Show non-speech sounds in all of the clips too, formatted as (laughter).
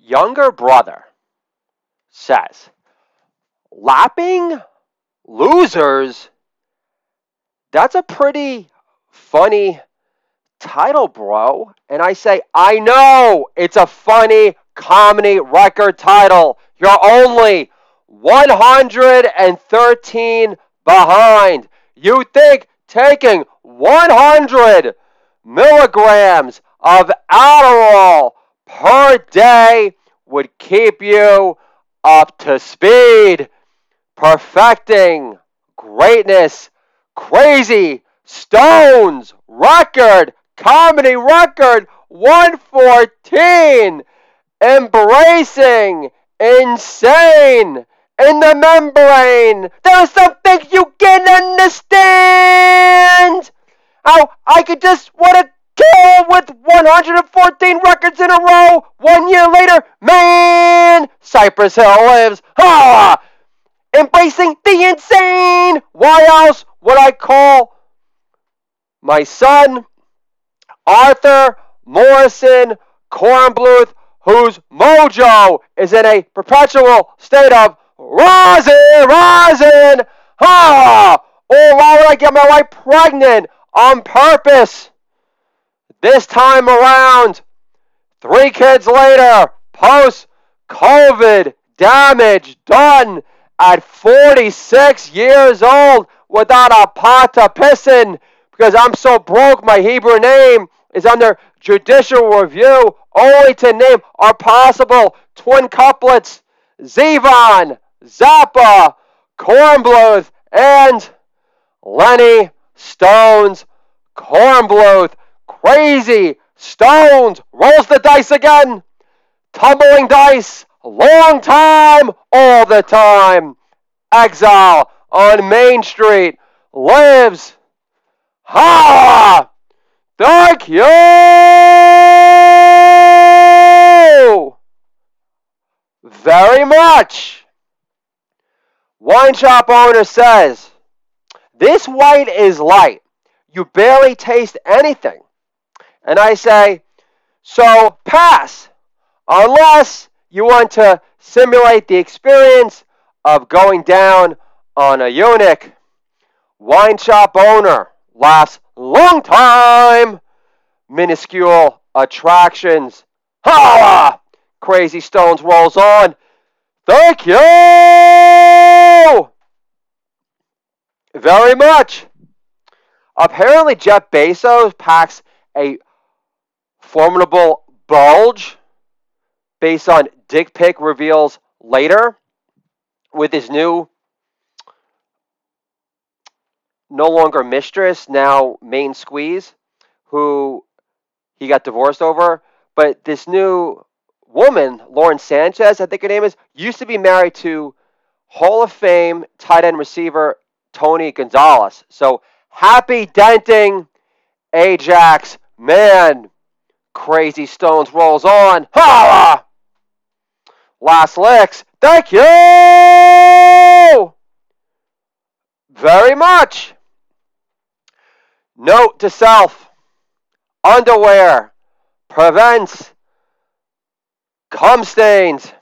younger brother says, lapping losers, that's a pretty funny title, bro. And I say, I know it's a funny comedy record title. You're only 113 behind. You think taking 100 milligrams of Adderall per day would keep you up to speed, perfecting greatness, crazy stones record, comedy record 114, embracing insane in the membrane. There's something you can understand. How I could just want to kill with 114 records in a row. One year later, man, Cypress Hill lives. Ha! Embracing the insane. Why else would I call my son Arthur Morrison Kornbluth, whose mojo is in a perpetual state of rising, rising. Ha! Or why would I get my wife pregnant on purpose? This time around, three kids later, post COVID damage done at 46 years old without a pot to piss in because I'm so broke my Hebrew name is under judicial review only to name our possible twin couplets Zevon, Zappa, Kornbluth, and Lenny Stones Kornbluth. Crazy Stones rolls the dice again. Tumbling dice, long time, all the time. Exile on Main Street lives. Ha! Thank you! Very much. Wine shop owner says, This white is light. You barely taste anything. And I say, So pass, unless you want to simulate the experience of going down on a eunuch. Wine shop owner laughs long time. Minuscule attractions. Ha! Crazy Stones rolls on. Thank you very much. Apparently, Jeff Bezos packs a formidable bulge based on dick pic reveals later with his new no longer mistress, now main squeeze, who he got divorced over. But this new woman, Lauren Sanchez, I think her name is, used to be married to Hall of Fame tight end receiver Tony Gonzalez. So happy denting, Ajax, man. Crazy Stones rolls on. Ha! Last licks. Thank you very much. Note to self underwear prevents cum stains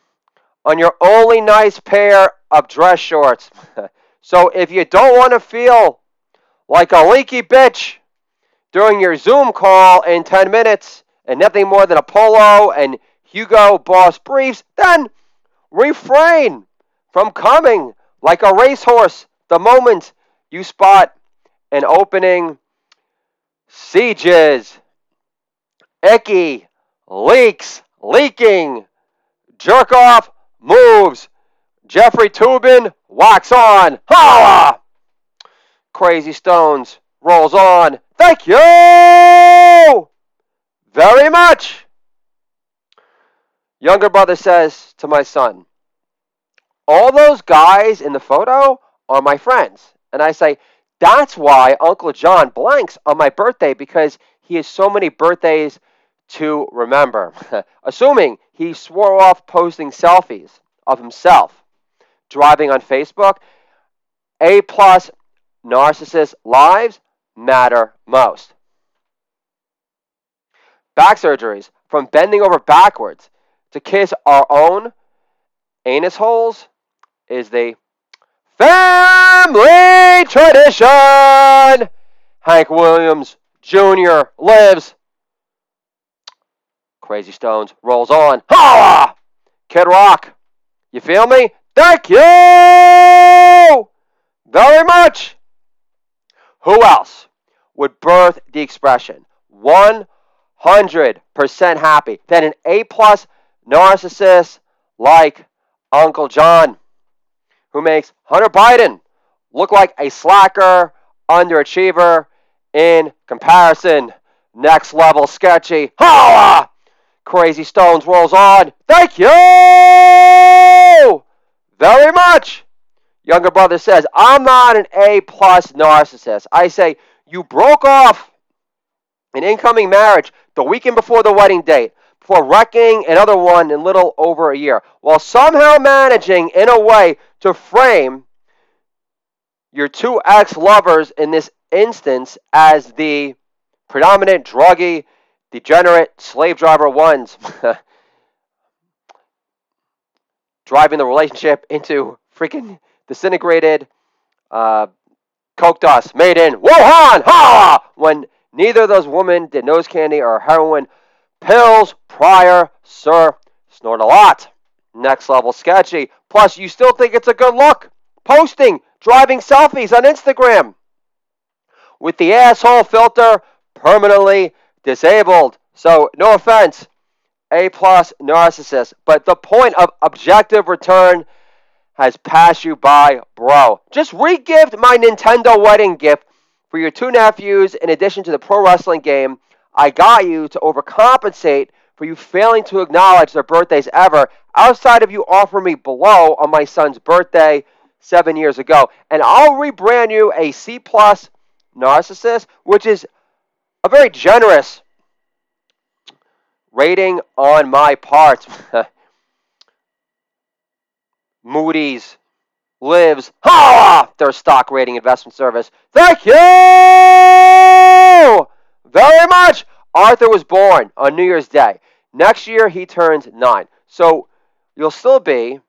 on your only nice pair of dress shorts. (laughs) so if you don't want to feel like a leaky bitch during your Zoom call in 10 minutes and nothing more than a polo and Hugo Boss briefs, then refrain from coming like a racehorse the moment you spot an opening sieges, icky, leaks, leaking, jerk off, moves, Jeffrey Toobin, walks on, ha! Crazy Stones rolls on. Thank you very much. Younger brother says to my son, All those guys in the photo are my friends. And I say, that's why Uncle John blanks on my birthday because he has so many birthdays to remember. (laughs) Assuming he swore off posting selfies of himself driving on Facebook, A plus narcissist lives matter most. Back surgeries, from bending over backwards to kiss our own anus holes is the family tradition. Hank Williams Jr. lives. Crazy Stones rolls on. Ha! Kid Rock. You feel me? Thank you very much. Who else would birth the expression 100% happy than an A plus narcissist like Uncle John, who makes Hunter Biden look like a slacker, underachiever in comparison? Next level sketchy. Holla! Crazy Stones rolls on. Thank you very much. Younger brother says, I'm not an A plus narcissist. I say, you broke off an incoming marriage the weekend before the wedding date, before wrecking another one in little over a year, while somehow managing in a way to frame your two ex lovers in this instance as the predominant druggy, degenerate slave driver ones, (laughs) driving the relationship into freaking disintegrated uh, coke dust made in Wuhan, ha! When neither of those women did nose candy or heroin pills prior, sir. Snort a lot. Next level sketchy. Plus, you still think it's a good look. Posting, driving selfies on Instagram with the asshole filter permanently disabled. So, no offense, A plus narcissist. But the point of objective return has passed you by, bro. Just re-gift my Nintendo wedding gift for your two nephews in addition to the pro wrestling game I got you to overcompensate for you failing to acknowledge their birthdays ever outside of you offering me below on my son's birthday seven years ago. And I'll rebrand you a C plus narcissist, which is a very generous rating on my part. (laughs) Moody's lives ha their stock rating investment service. Thank you very much. Arthur was born on New Year's Day. Next year he turns nine. So you'll still be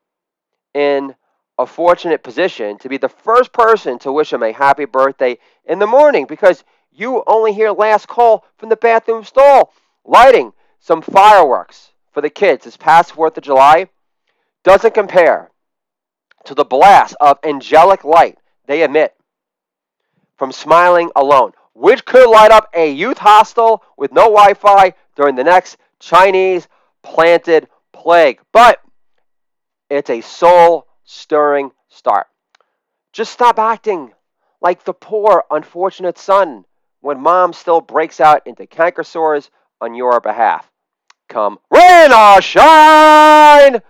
in a fortunate position to be the first person to wish him a happy birthday in the morning because you only hear last call from the bathroom stall. Lighting some fireworks for the kids this past 4th of July doesn't compare to the blast of angelic light they emit from smiling alone, which could light up a youth hostel with no Wi Fi during the next Chinese planted plague. But it's a soul stirring start. Just stop acting like the poor, unfortunate son when mom still breaks out into canker sores on your behalf. Come rain or shine!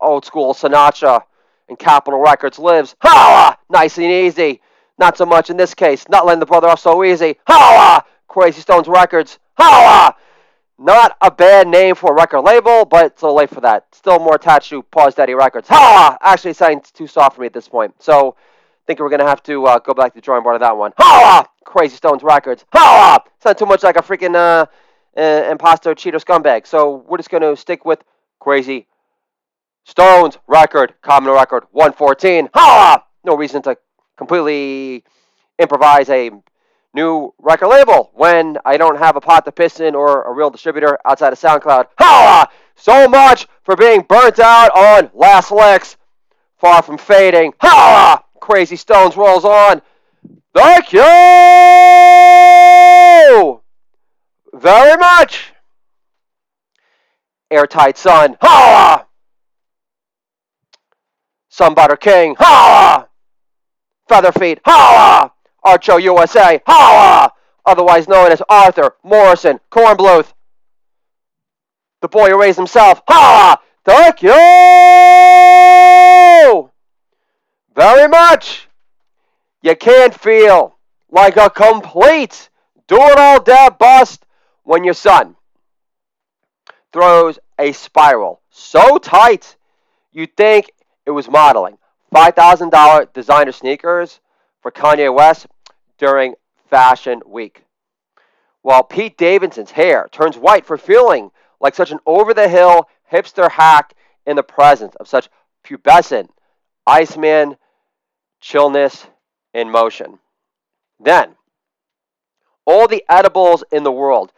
Old school Sinatra and Capitol Records lives. Holla! Nice and easy. Not so much in this case. Not letting the brother off so easy. Holla! Crazy Stones Records. Holla! Not a bad name for a record label, but it's a little late for that. Still more attached to Pause Daddy Records. Holla! Actually, sounds too soft for me at this point. So, I think we're going to have to uh, go back to the drawing board of that one. Holla! Crazy Stones Records. Holla! Sounds too much like a freaking uh, uh, imposter Cheeto scumbag. So, we're just going to stick with Crazy Stones record, common record 114. Ha! No reason to completely improvise a new record label when I don't have a pot to piss in or a real distributor outside of SoundCloud. Ha! So much for being burnt out on Last Licks. Far from fading. Ha! Crazy Stones rolls on. Thank you very much. Airtight Sun. Ha! Sunbutter King, ha! Featherfeet, ha! Archo USA, ha! Otherwise known as Arthur Morrison Kornbluth. The boy who raised himself, ha! Thank you very much. You can't feel like a complete do-it-all dad bust when your son throws a spiral so tight you think it was modeling. $5,000 designer sneakers for Kanye West during Fashion Week. While Pete Davidson's hair turns white for feeling like such an over the hill hipster hack in the presence of such pubescent Iceman chillness in motion. Then, all the edibles in the world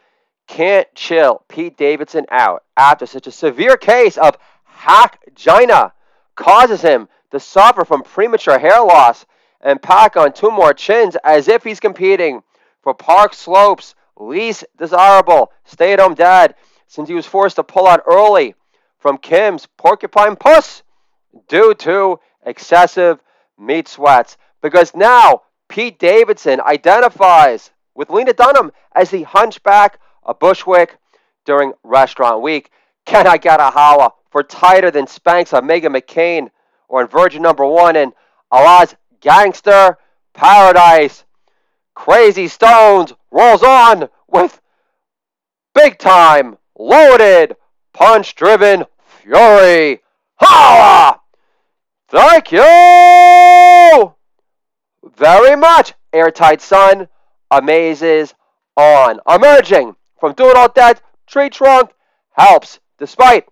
can't chill Pete Davidson out after such a severe case of hack gina causes him to suffer from premature hair loss and pack on two more chins as if he's competing for Park Slope's least desirable stay at home dad since he was forced to pull out early from Kim's porcupine puss due to excessive meat sweats. Because now Pete Davidson identifies with Lena Dunham as the hunchback of Bushwick during restaurant week. Can I get a holla for tighter than Spanx of Meghan McCain or in Virgin number one in Allah's Gangster Paradise? Crazy Stones rolls on with big time, loaded, punch driven fury. Holla! Thank you very much. Airtight Sun amazes on. Emerging from doing all that tree trunk helps, despite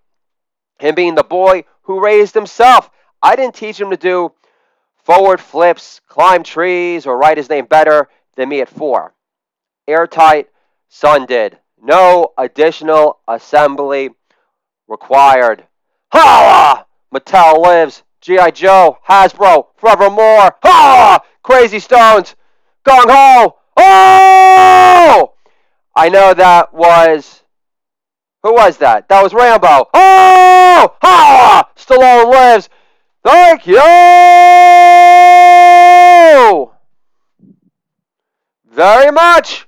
him being the boy who raised himself. I didn't teach him to do forward flips, climb trees, or write his name better than me at four. Airtight Sun did. No additional assembly required. Holla! Mattel lives. G.I. Joe, Hasbro, forevermore. Ha! Crazy Stones, Gong Ho. Oh! I know that was. Who was that? That was Rambo. Oh! Ha! Stallone lives. Thank you! Very much.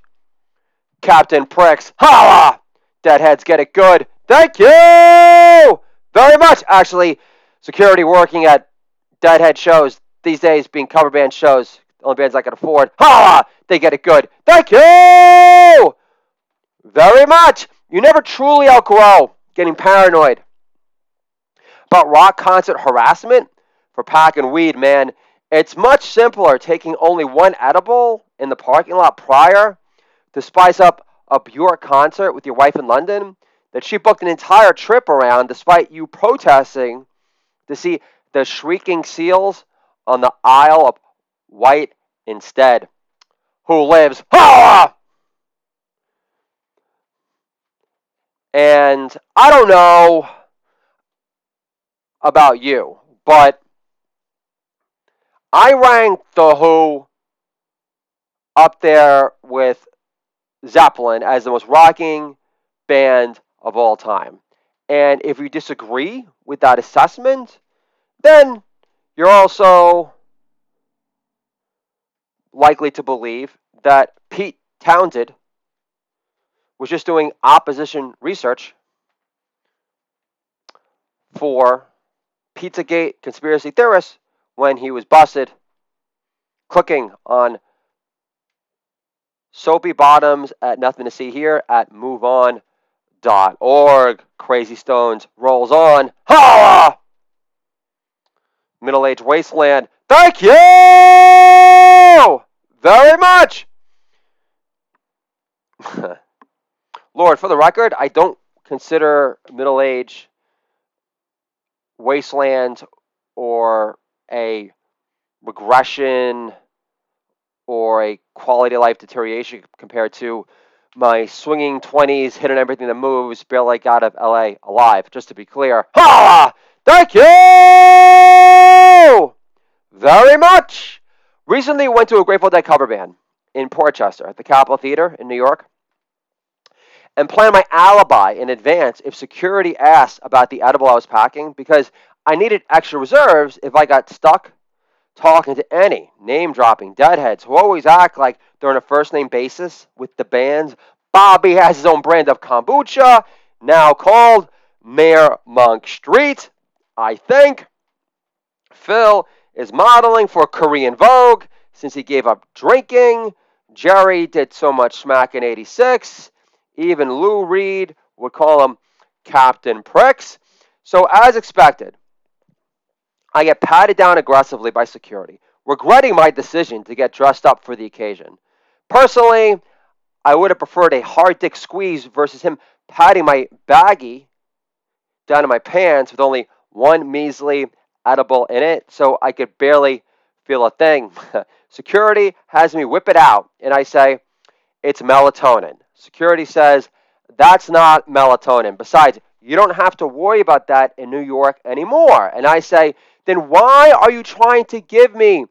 Captain Pricks. Holla! Deadheads get it good. Thank you! Very much. Actually, security working at Deadhead shows these days being cover band shows, only bands I can afford. Ha! They get it good. Thank you! Very much. You never truly outgrow getting paranoid. But rock concert harassment for packing weed, man, it's much simpler taking only one edible in the parking lot prior to spice up a Bjork concert with your wife in London that she booked an entire trip around despite you protesting to see the shrieking seals on the Isle of Wight instead. Who lives? (laughs) Ah! And I don't know about you, but I rank The Who up there with Zeppelin as the most rocking band of all time. And if you disagree with that assessment, then you're also likely to believe that Pete Townshend was just doing opposition research for Pizzagate conspiracy theorists when he was busted clicking on soapy bottoms at nothing to see here at moveon.org. Crazy Stones rolls on. Ha! Middle Age Wasteland. Thank you very much. (laughs) Lord, for the record, I don't consider Middle Age Wasteland or a regression or a quality of life deterioration compared to my swinging 20s, hitting everything that moves, barely got out of LA alive, just to be clear. Ha! Thank you very much. Recently went to a Grateful Dead cover band in Port Chester at the Capitol Theater in New York and plan my alibi in advance if security asked about the edible I was packing because I needed extra reserves if I got stuck talking to any name dropping deadheads who always act like they're on a first name basis with the bands. Bobby has his own brand of kombucha, now called Mayor Monk Street, I think. Phil is modeling for Korean Vogue since he gave up drinking. Jerry did so much smack in 86. Even Lou Reed would call him Captain Pricks. So, as expected, I get patted down aggressively by security, regretting my decision to get dressed up for the occasion. Personally, I would have preferred a hard dick squeeze versus him patting my baggie down in my pants with only one measly edible in it, so I could barely feel a thing. (laughs) Security has me whip it out, and I say, It's melatonin. Security says, That's not melatonin. Besides, you don't have to worry about that in New York anymore. And I say, Then why are you trying to give me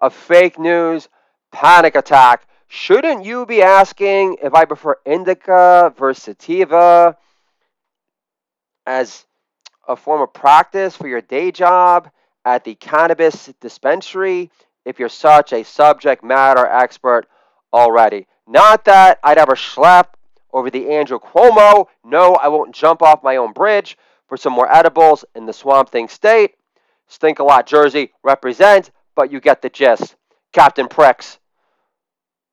a fake news panic attack? Shouldn't you be asking if I prefer indica versus sativa as a form of practice for your day job at the cannabis dispensary if you're such a subject matter expert already. Not that I'd ever slap over the Andrew Cuomo. No, I won't jump off my own bridge for some more edibles in the Swamp Thing state. Stink a lot, Jersey, represents, but you get the gist. Captain Pricks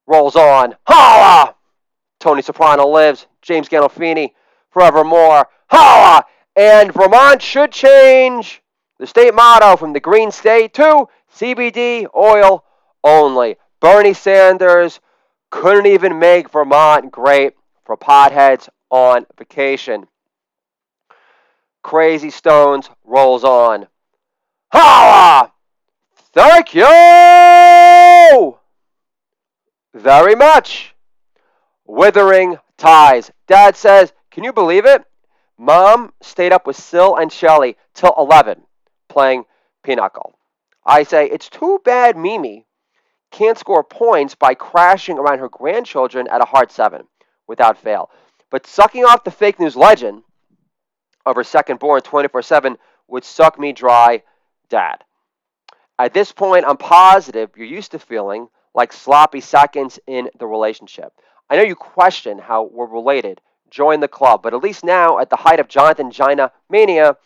rolls on. Holla! Tony Soprano lives. James Gandolfini forevermore. Holla! And Vermont should change the state motto from the Green State to CBD oil only. Bernie Sanders couldn't even make Vermont great for potheads on vacation. Crazy Stones rolls on. Holla! Thank you very much. Withering ties. Dad says, Can you believe it? Mom stayed up with Sil and Shelly till 11 playing pinochle. I say, It's too bad Mimi can't score points by crashing around her grandchildren at a hard seven without fail. But sucking off the fake news legend of her second born 24 7 would suck me dry, Dad. At this point, I'm positive you're used to feeling like sloppy seconds in the relationship. I know you question how we're related. Join the club. But at least now, at the height of Jonathan Gina mania,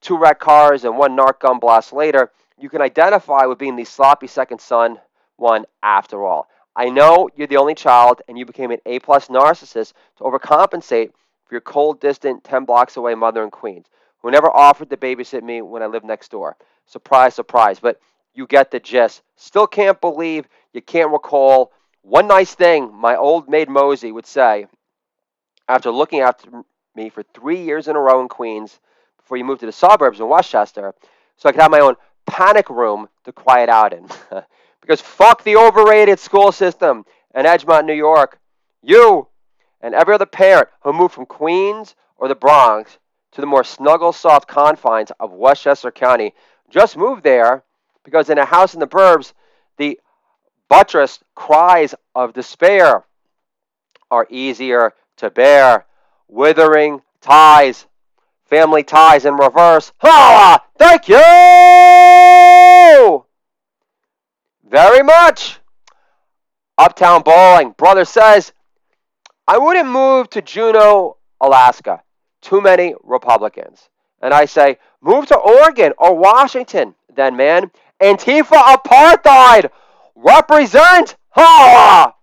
two wrecked cars and one narc gun blast later, you can identify with being the sloppy second son one after all. I know you're the only child and you became an A plus narcissist to overcompensate for your cold, distant, 10 blocks away mother in Queens, who never offered to babysit me when I lived next door. Surprise, surprise. But you get the gist. Still can't believe you can't recall one nice thing my old maid Mosey would say after looking after me for three years in a row in Queens before you moved to the suburbs in Westchester so I could have my own panic room to quiet out in. (laughs) because fuck the overrated school system in Edgemont, New York. You and every other parent who moved from Queens or the Bronx to the more snuggle, soft confines of Westchester County just moved there because in a house in the burbs, the buttressed cries of despair are easier to bear. Withering ties, family ties in reverse. Ha! Thank you very much. Uptown Bowling. Brother says, I wouldn't move to Juneau, Alaska. Too many Republicans. And I say, move to Oregon or Washington, then, man. Antifa apartheid. Represent. Ha!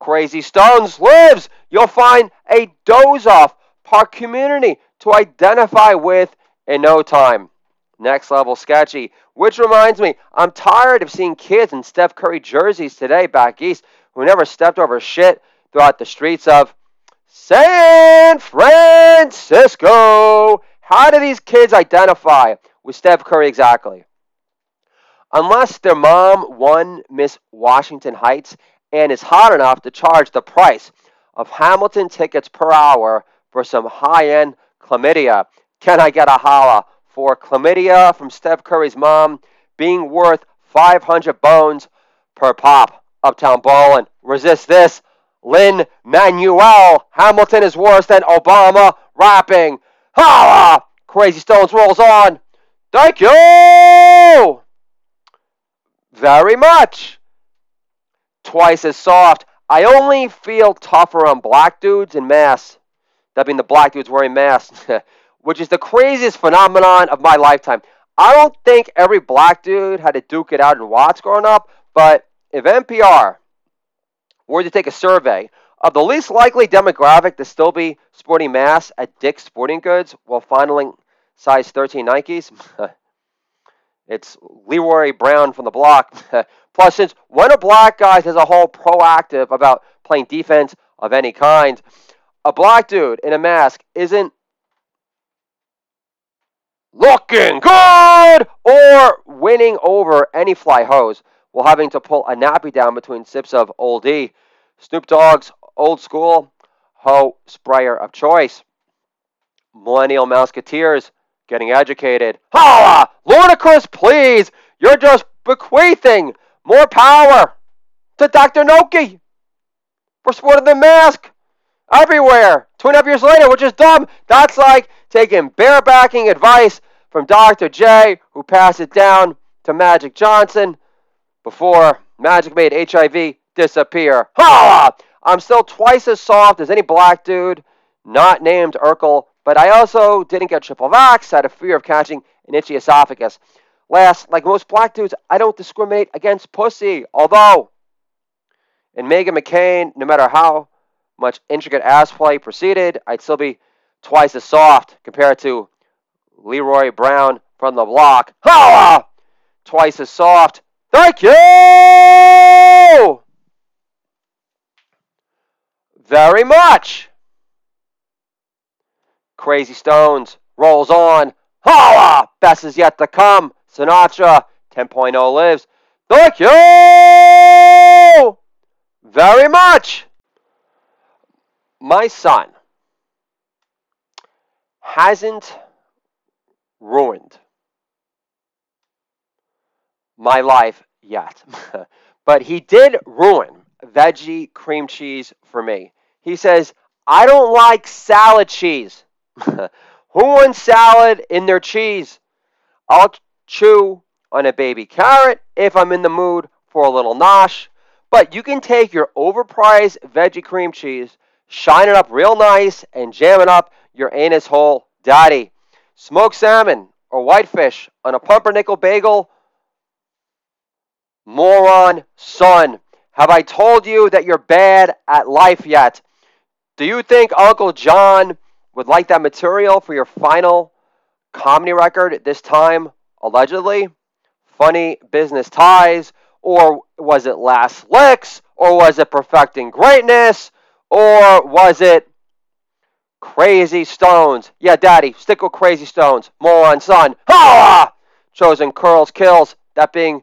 Crazy Stones lives. You'll find a doze off park community to identify with in no time. Next level sketchy. Which reminds me, I'm tired of seeing kids in Steph Curry jerseys today back east who never stepped over shit throughout the streets of San Francisco. How do these kids identify with Steph Curry exactly? Unless their mom won Miss Washington Heights and is hot enough to charge the price of Hamilton tickets per hour for some high end chlamydia. Can I get a holla? For chlamydia from Steph Curry's mom being worth 500 bones per pop. Uptown Ballin. Resist this. Lin Manuel Hamilton is worse than Obama rapping. Holla! Crazy Stones rolls on. Thank you very much. Twice as soft. I only feel tougher on black dudes in masks. That being the black dudes wearing masks. (laughs) which is the craziest phenomenon of my lifetime. I don't think every black dude had to duke it out in Watts growing up, but if NPR were to take a survey of the least likely demographic to still be sporting masks at Dick's Sporting Goods while fondling size 13 Nikes, (laughs) it's Leroy Brown from the block. (laughs) Plus, since when are black guys as a whole proactive about playing defense of any kind? A black dude in a mask isn't looking good, or winning over any fly hose while having to pull a nappy down between sips of Old E. Snoop Dogg's old school hoe sprayer of choice. Millennial Musketeers getting educated. Holla! Ludacris, please! You're just bequeathing more power to Dr. Noki for sporting the mask everywhere. Two and a half years later, which is dumb. That's like taking barebacking advice from Dr. J, who passed it down to Magic Johnson before Magic made HIV disappear. Ha! I'm still twice as soft as any black dude not named Urkel, but I also didn't get triple vax out of fear of catching an itchy esophagus. Last, like most black dudes, I don't discriminate against pussy, although in Meghan McCain, no matter how much intricate ass play proceeded, I'd still be twice as soft compared to Leroy Brown from the block. Holla! Twice as soft. Thank you! Very much. Crazy Stones rolls on. Holla! Best is yet to come. Sinatra 10.0 lives. Thank you very much my son hasn't ruined my life yet, (laughs) but he did ruin veggie cream cheese for me. He says, I don't like salad cheese. (laughs) Who wants salad in their cheese? I'll chew on a baby carrot if I'm in the mood for a little nosh. But you can take your overpriced veggie cream cheese shine it up real nice, and jam it up your anus hole daddy. Smoked salmon or whitefish on a pumpernickel bagel. Moron son, have I told you that you're bad at life yet? Do you think Uncle John would like that material for your final comedy record this time, allegedly? Funny business ties? Or was it last licks? Or was it perfecting greatness? Or was it Crazy Stones? Yeah, Daddy, stick with Crazy Stones. Moron son. Ha! Chosen curls, kills. That being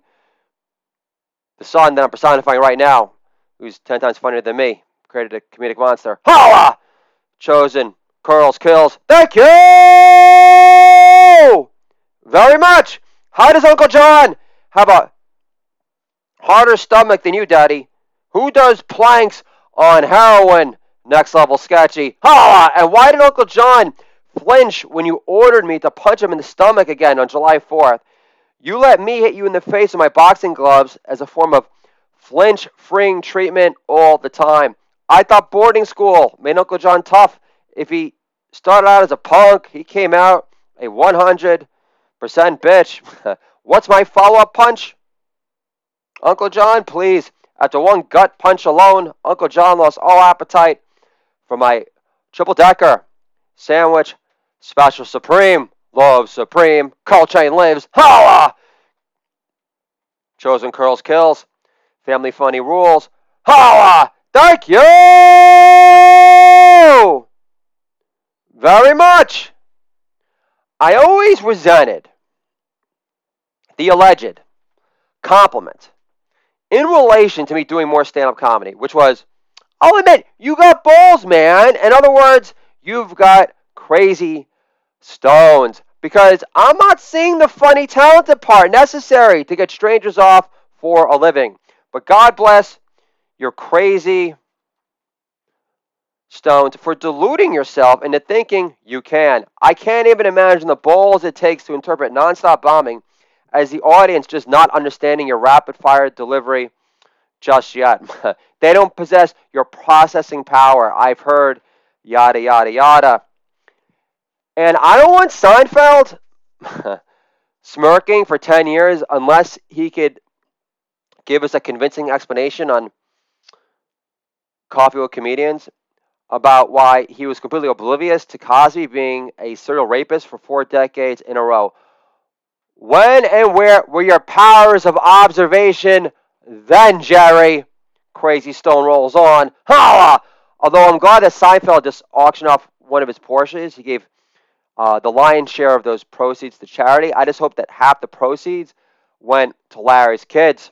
the son that I'm personifying right now, who's 10 times funnier than me. Created a comedic monster. Holla! Chosen curls, kills. Thank you! Very much. How does Uncle John have a harder stomach than you, Daddy? Who does planks on heroin. Next level sketchy. Ha! And why did Uncle John flinch when you ordered me to punch him in the stomach again on July 4th? You let me hit you in the face with my boxing gloves as a form of flinch freeing treatment all the time. I thought boarding school made Uncle John tough. If he started out as a punk, he came out a 100% bitch. (laughs) What's my follow up punch? Uncle John, please after one gut punch alone, Uncle John lost all appetite for my triple decker sandwich, special supreme, love supreme, Carl Chain lives, holla! Chosen curls kills, family funny rules, holla! Thank you very much. I always resented the alleged compliment in relation to me doing more stand up comedy, which was, I'll admit, you got balls, man. In other words, you've got crazy stones. Because I'm not seeing the funny, talented part necessary to get strangers off for a living. But God bless your crazy stones for deluding yourself into thinking you can. I can't even imagine the balls it takes to interpret nonstop bombing as the audience just not understanding your rapid fire delivery just yet. (laughs) they don't possess your processing power. I've heard yada, yada, yada. And I don't want Seinfeld (laughs) smirking for 10 years unless he could give us a convincing explanation on Coffee with Comedians about why he was completely oblivious to Cosby being a serial rapist for four decades in a row. When and where were your powers of observation then, Jerry? Crazy Stone rolls on. Holla! Although I'm glad that Seinfeld just auctioned off one of his Porsches. He gave uh, the lion's share of those proceeds to charity. I just hope that half the proceeds went to Larry's kids.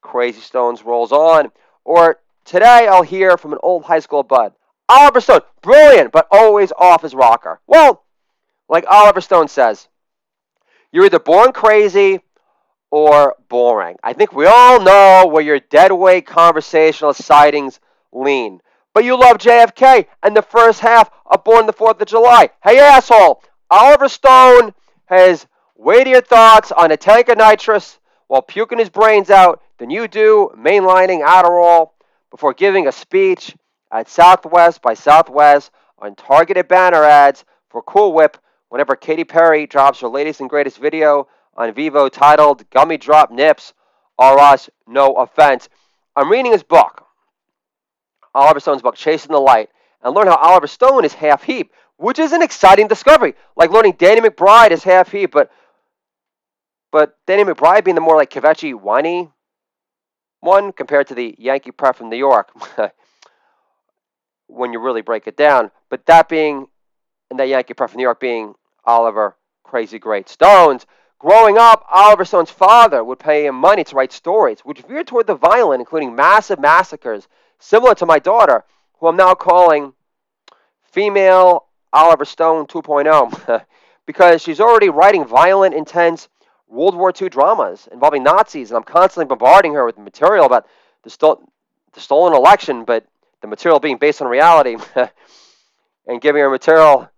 Crazy Stones rolls on. Or today I'll hear from an old high school bud. Oliver Stone, brilliant, but always off his rocker. Well, like Oliver Stone says, you're either born crazy or boring. I think we all know where your deadweight conversational sightings lean. But you love JFK and the first half of Born the 4th of July. Hey, asshole! Oliver Stone has weightier thoughts on a tank of nitrous while puking his brains out than you do mainlining Adderall before giving a speech at Southwest by Southwest on targeted banner ads for Cool Whip whenever Katy Perry drops her latest and greatest video on Vevo titled Gummy Drop Nips Are Us No Offense. I'm reading his book, Oliver Stone's book, Chasing the Light, and learn how Oliver Stone is half heap, which is an exciting discovery. Like learning Danny McBride is half heap, but but Danny McBride being the more like Kvetchy, whiny one compared to the Yankee prep from New York, (laughs) when you really break it down. But that being, and that Yankee prep from New York being Oliver Crazy Great Stones. Growing up, Oliver Stone's father would pay him money to write stories, which veered toward the violent, including massive massacres, similar to my daughter, who I'm now calling female Oliver Stone 2.0, (laughs) because she's already writing violent, intense World War II dramas involving Nazis, and I'm constantly bombarding her with material about the, sto- the stolen election, but the material being based on reality, (laughs) and giving her material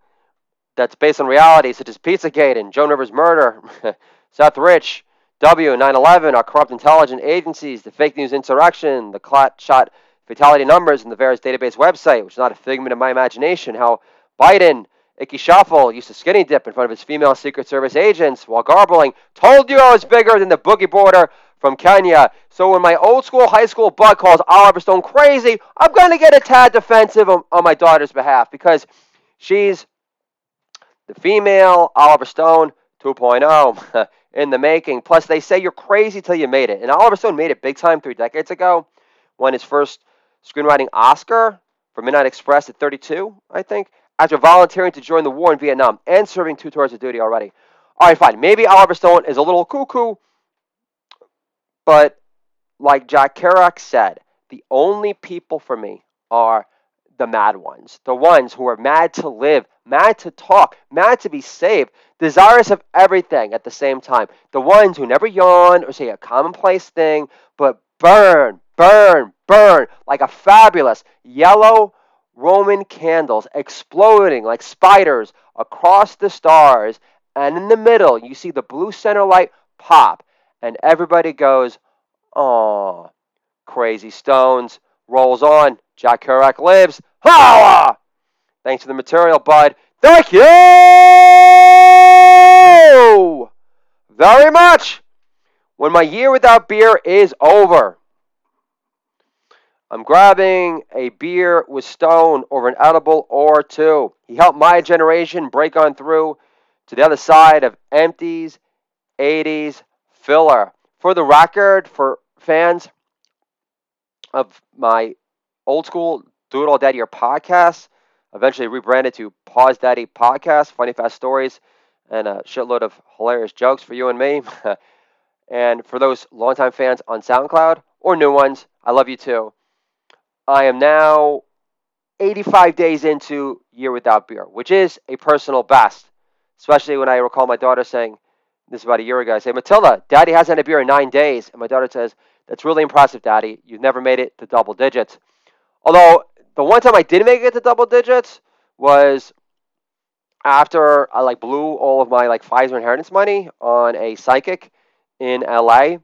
that's based on reality, such as Pizzagate and Joan Rivers' murder, (laughs) Seth Rich, W, 9 11, our corrupt intelligence agencies, the fake news insurrection, the clot shot fatality numbers, and the VAERS database website, which is not a figment of my imagination, how Biden, Icky Shuffle, used to skinny dip in front of his female Secret Service agents while garbling, told you I was bigger than the boogie border from Kenya. So when my old school high school butt calls Oliver Stone crazy, I'm going to get a tad defensive on, on my daughter's behalf because she's the female Oliver Stone 2.0 (laughs) in the making. Plus, they say you're crazy till you made it. And Oliver Stone made it big time three decades ago won his first screenwriting Oscar for Midnight Express at 32, I think, after volunteering to join the war in Vietnam and serving two tours of duty already. All right, fine. Maybe Oliver Stone is a little cuckoo, but like Jack Kerouac said, the only people for me are the mad ones, the ones who are mad to live, mad to talk, mad to be saved, desirous of everything at the same time. The ones who never yawn or say a commonplace thing, but burn, burn, burn like a fabulous yellow Roman candles exploding like spiders across the stars. And in the middle, you see the blue center light pop, and everybody goes, "Oh, crazy stones." Rolls on. Jack Kerouac lives. Holla! Thanks for the material, bud. Thank you very much. When my year without beer is over, I'm grabbing a beer with Stone over an edible or two. He helped my generation break on through to the other side of empties, 80s filler. For the record, for fans of my old school Do It All Daddy or podcast, eventually rebranded to Pause Daddy Podcast, funny fast stories, and a shitload of hilarious jokes for you and me. (laughs) and for those longtime fans on SoundCloud or new ones, I love you too. I am now 85 days into Year Without Beer, which is a personal best, especially when I recall my daughter saying, this is about a year ago, I say, Matilda, Daddy hasn't had a beer in nine days. And my daughter says, That's really impressive, Daddy. You've never made it to double digits. Although, the one time I did make it to double digits was after I like blew all of my like Pfizer inheritance money on a psychic in LA.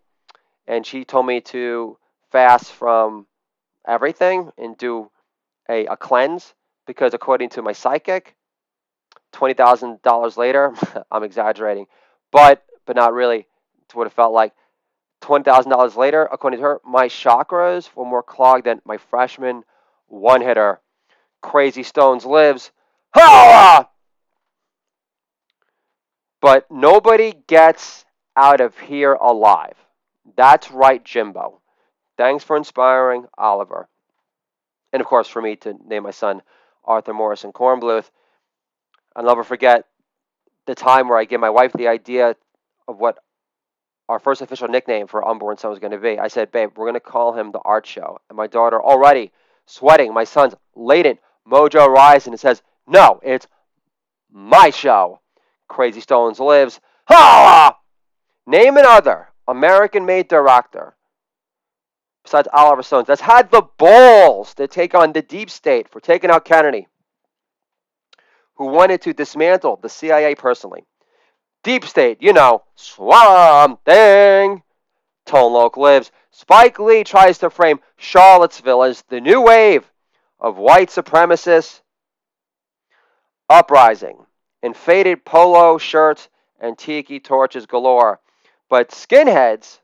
And she told me to fast from everything and do a, a cleanse because according to my psychic, twenty thousand dollars later, (laughs) I'm exaggerating, but but not really to what it felt like. Twenty thousand dollars later, according to her, my chakras were more clogged than my freshman one hitter. Crazy Stones lives. But nobody gets out of here alive. That's right, Jimbo. Thanks for inspiring Oliver. And of course, for me to name my son Arthur Morrison Kornbluth. I'll never forget the time where I gave my wife the idea of what our first official nickname for unborn son was going to be. I said, babe, we're going to call him the Art Show. And my daughter, already sweating, my son's latent mojo rising, and says, no, it's my show. Crazy Stones lives. Ha! Name another American made director besides Oliver Stones that's had the balls to take on the deep state for taking out Kennedy, who wanted to dismantle the CIA personally. Deep State, you know, Swamp Thing. Tone lives. Spike Lee tries to frame Charlottesville as the new wave of white supremacist uprising in faded polo shirts and tiki torches galore. But skinheads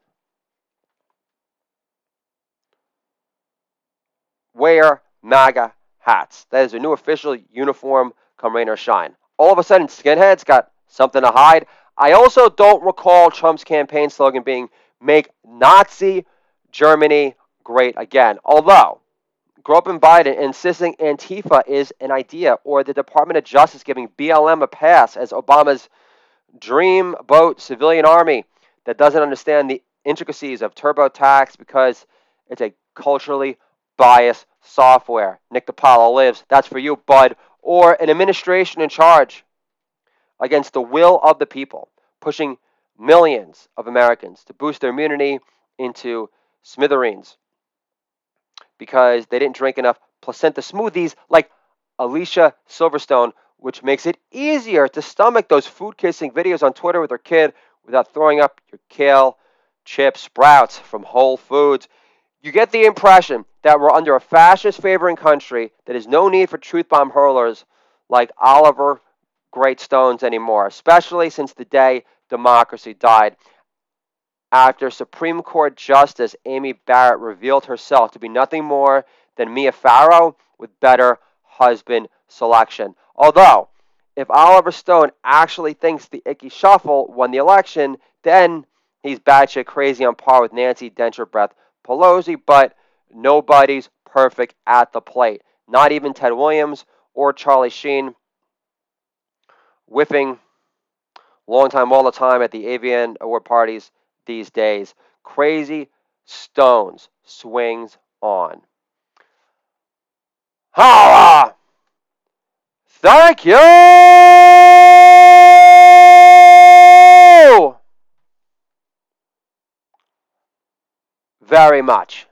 wear MAGA hats. That is a new official uniform come rain or shine. All of a sudden, skinheads got something to hide. I also don't recall Trump's campaign slogan being make Nazi Germany great again. Although, Group and Biden insisting Antifa is an idea, or the Department of Justice giving BLM a pass as Obama's dream boat civilian army that doesn't understand the intricacies of TurboTax because it's a culturally biased software. Nick DiPaolo lives. That's for you, bud. Or an administration in charge against the will of the people, pushing millions of Americans to boost their immunity into smithereens because they didn't drink enough placenta smoothies like Alicia Silverstone, which makes it easier to stomach those food kissing videos on Twitter with her kid without throwing up your kale, chips, sprouts from Whole Foods. You get the impression that we're under a fascist favoring country that has no need for truth bomb hurlers like Oliver great stones anymore, especially since the day democracy died. After Supreme Court Justice Amy Barrett revealed herself to be nothing more than Mia Farrow with better husband selection. Although, if Oliver Stone actually thinks the Icky Shuffle won the election, then he's batshit crazy on par with Nancy Denture Breath Pelosi, but nobody's perfect at the plate. Not even Ted Williams or Charlie Sheen whiffing long time all the time at the AVN award parties these days. Crazy Stones swings on. Holla! Thank you very much.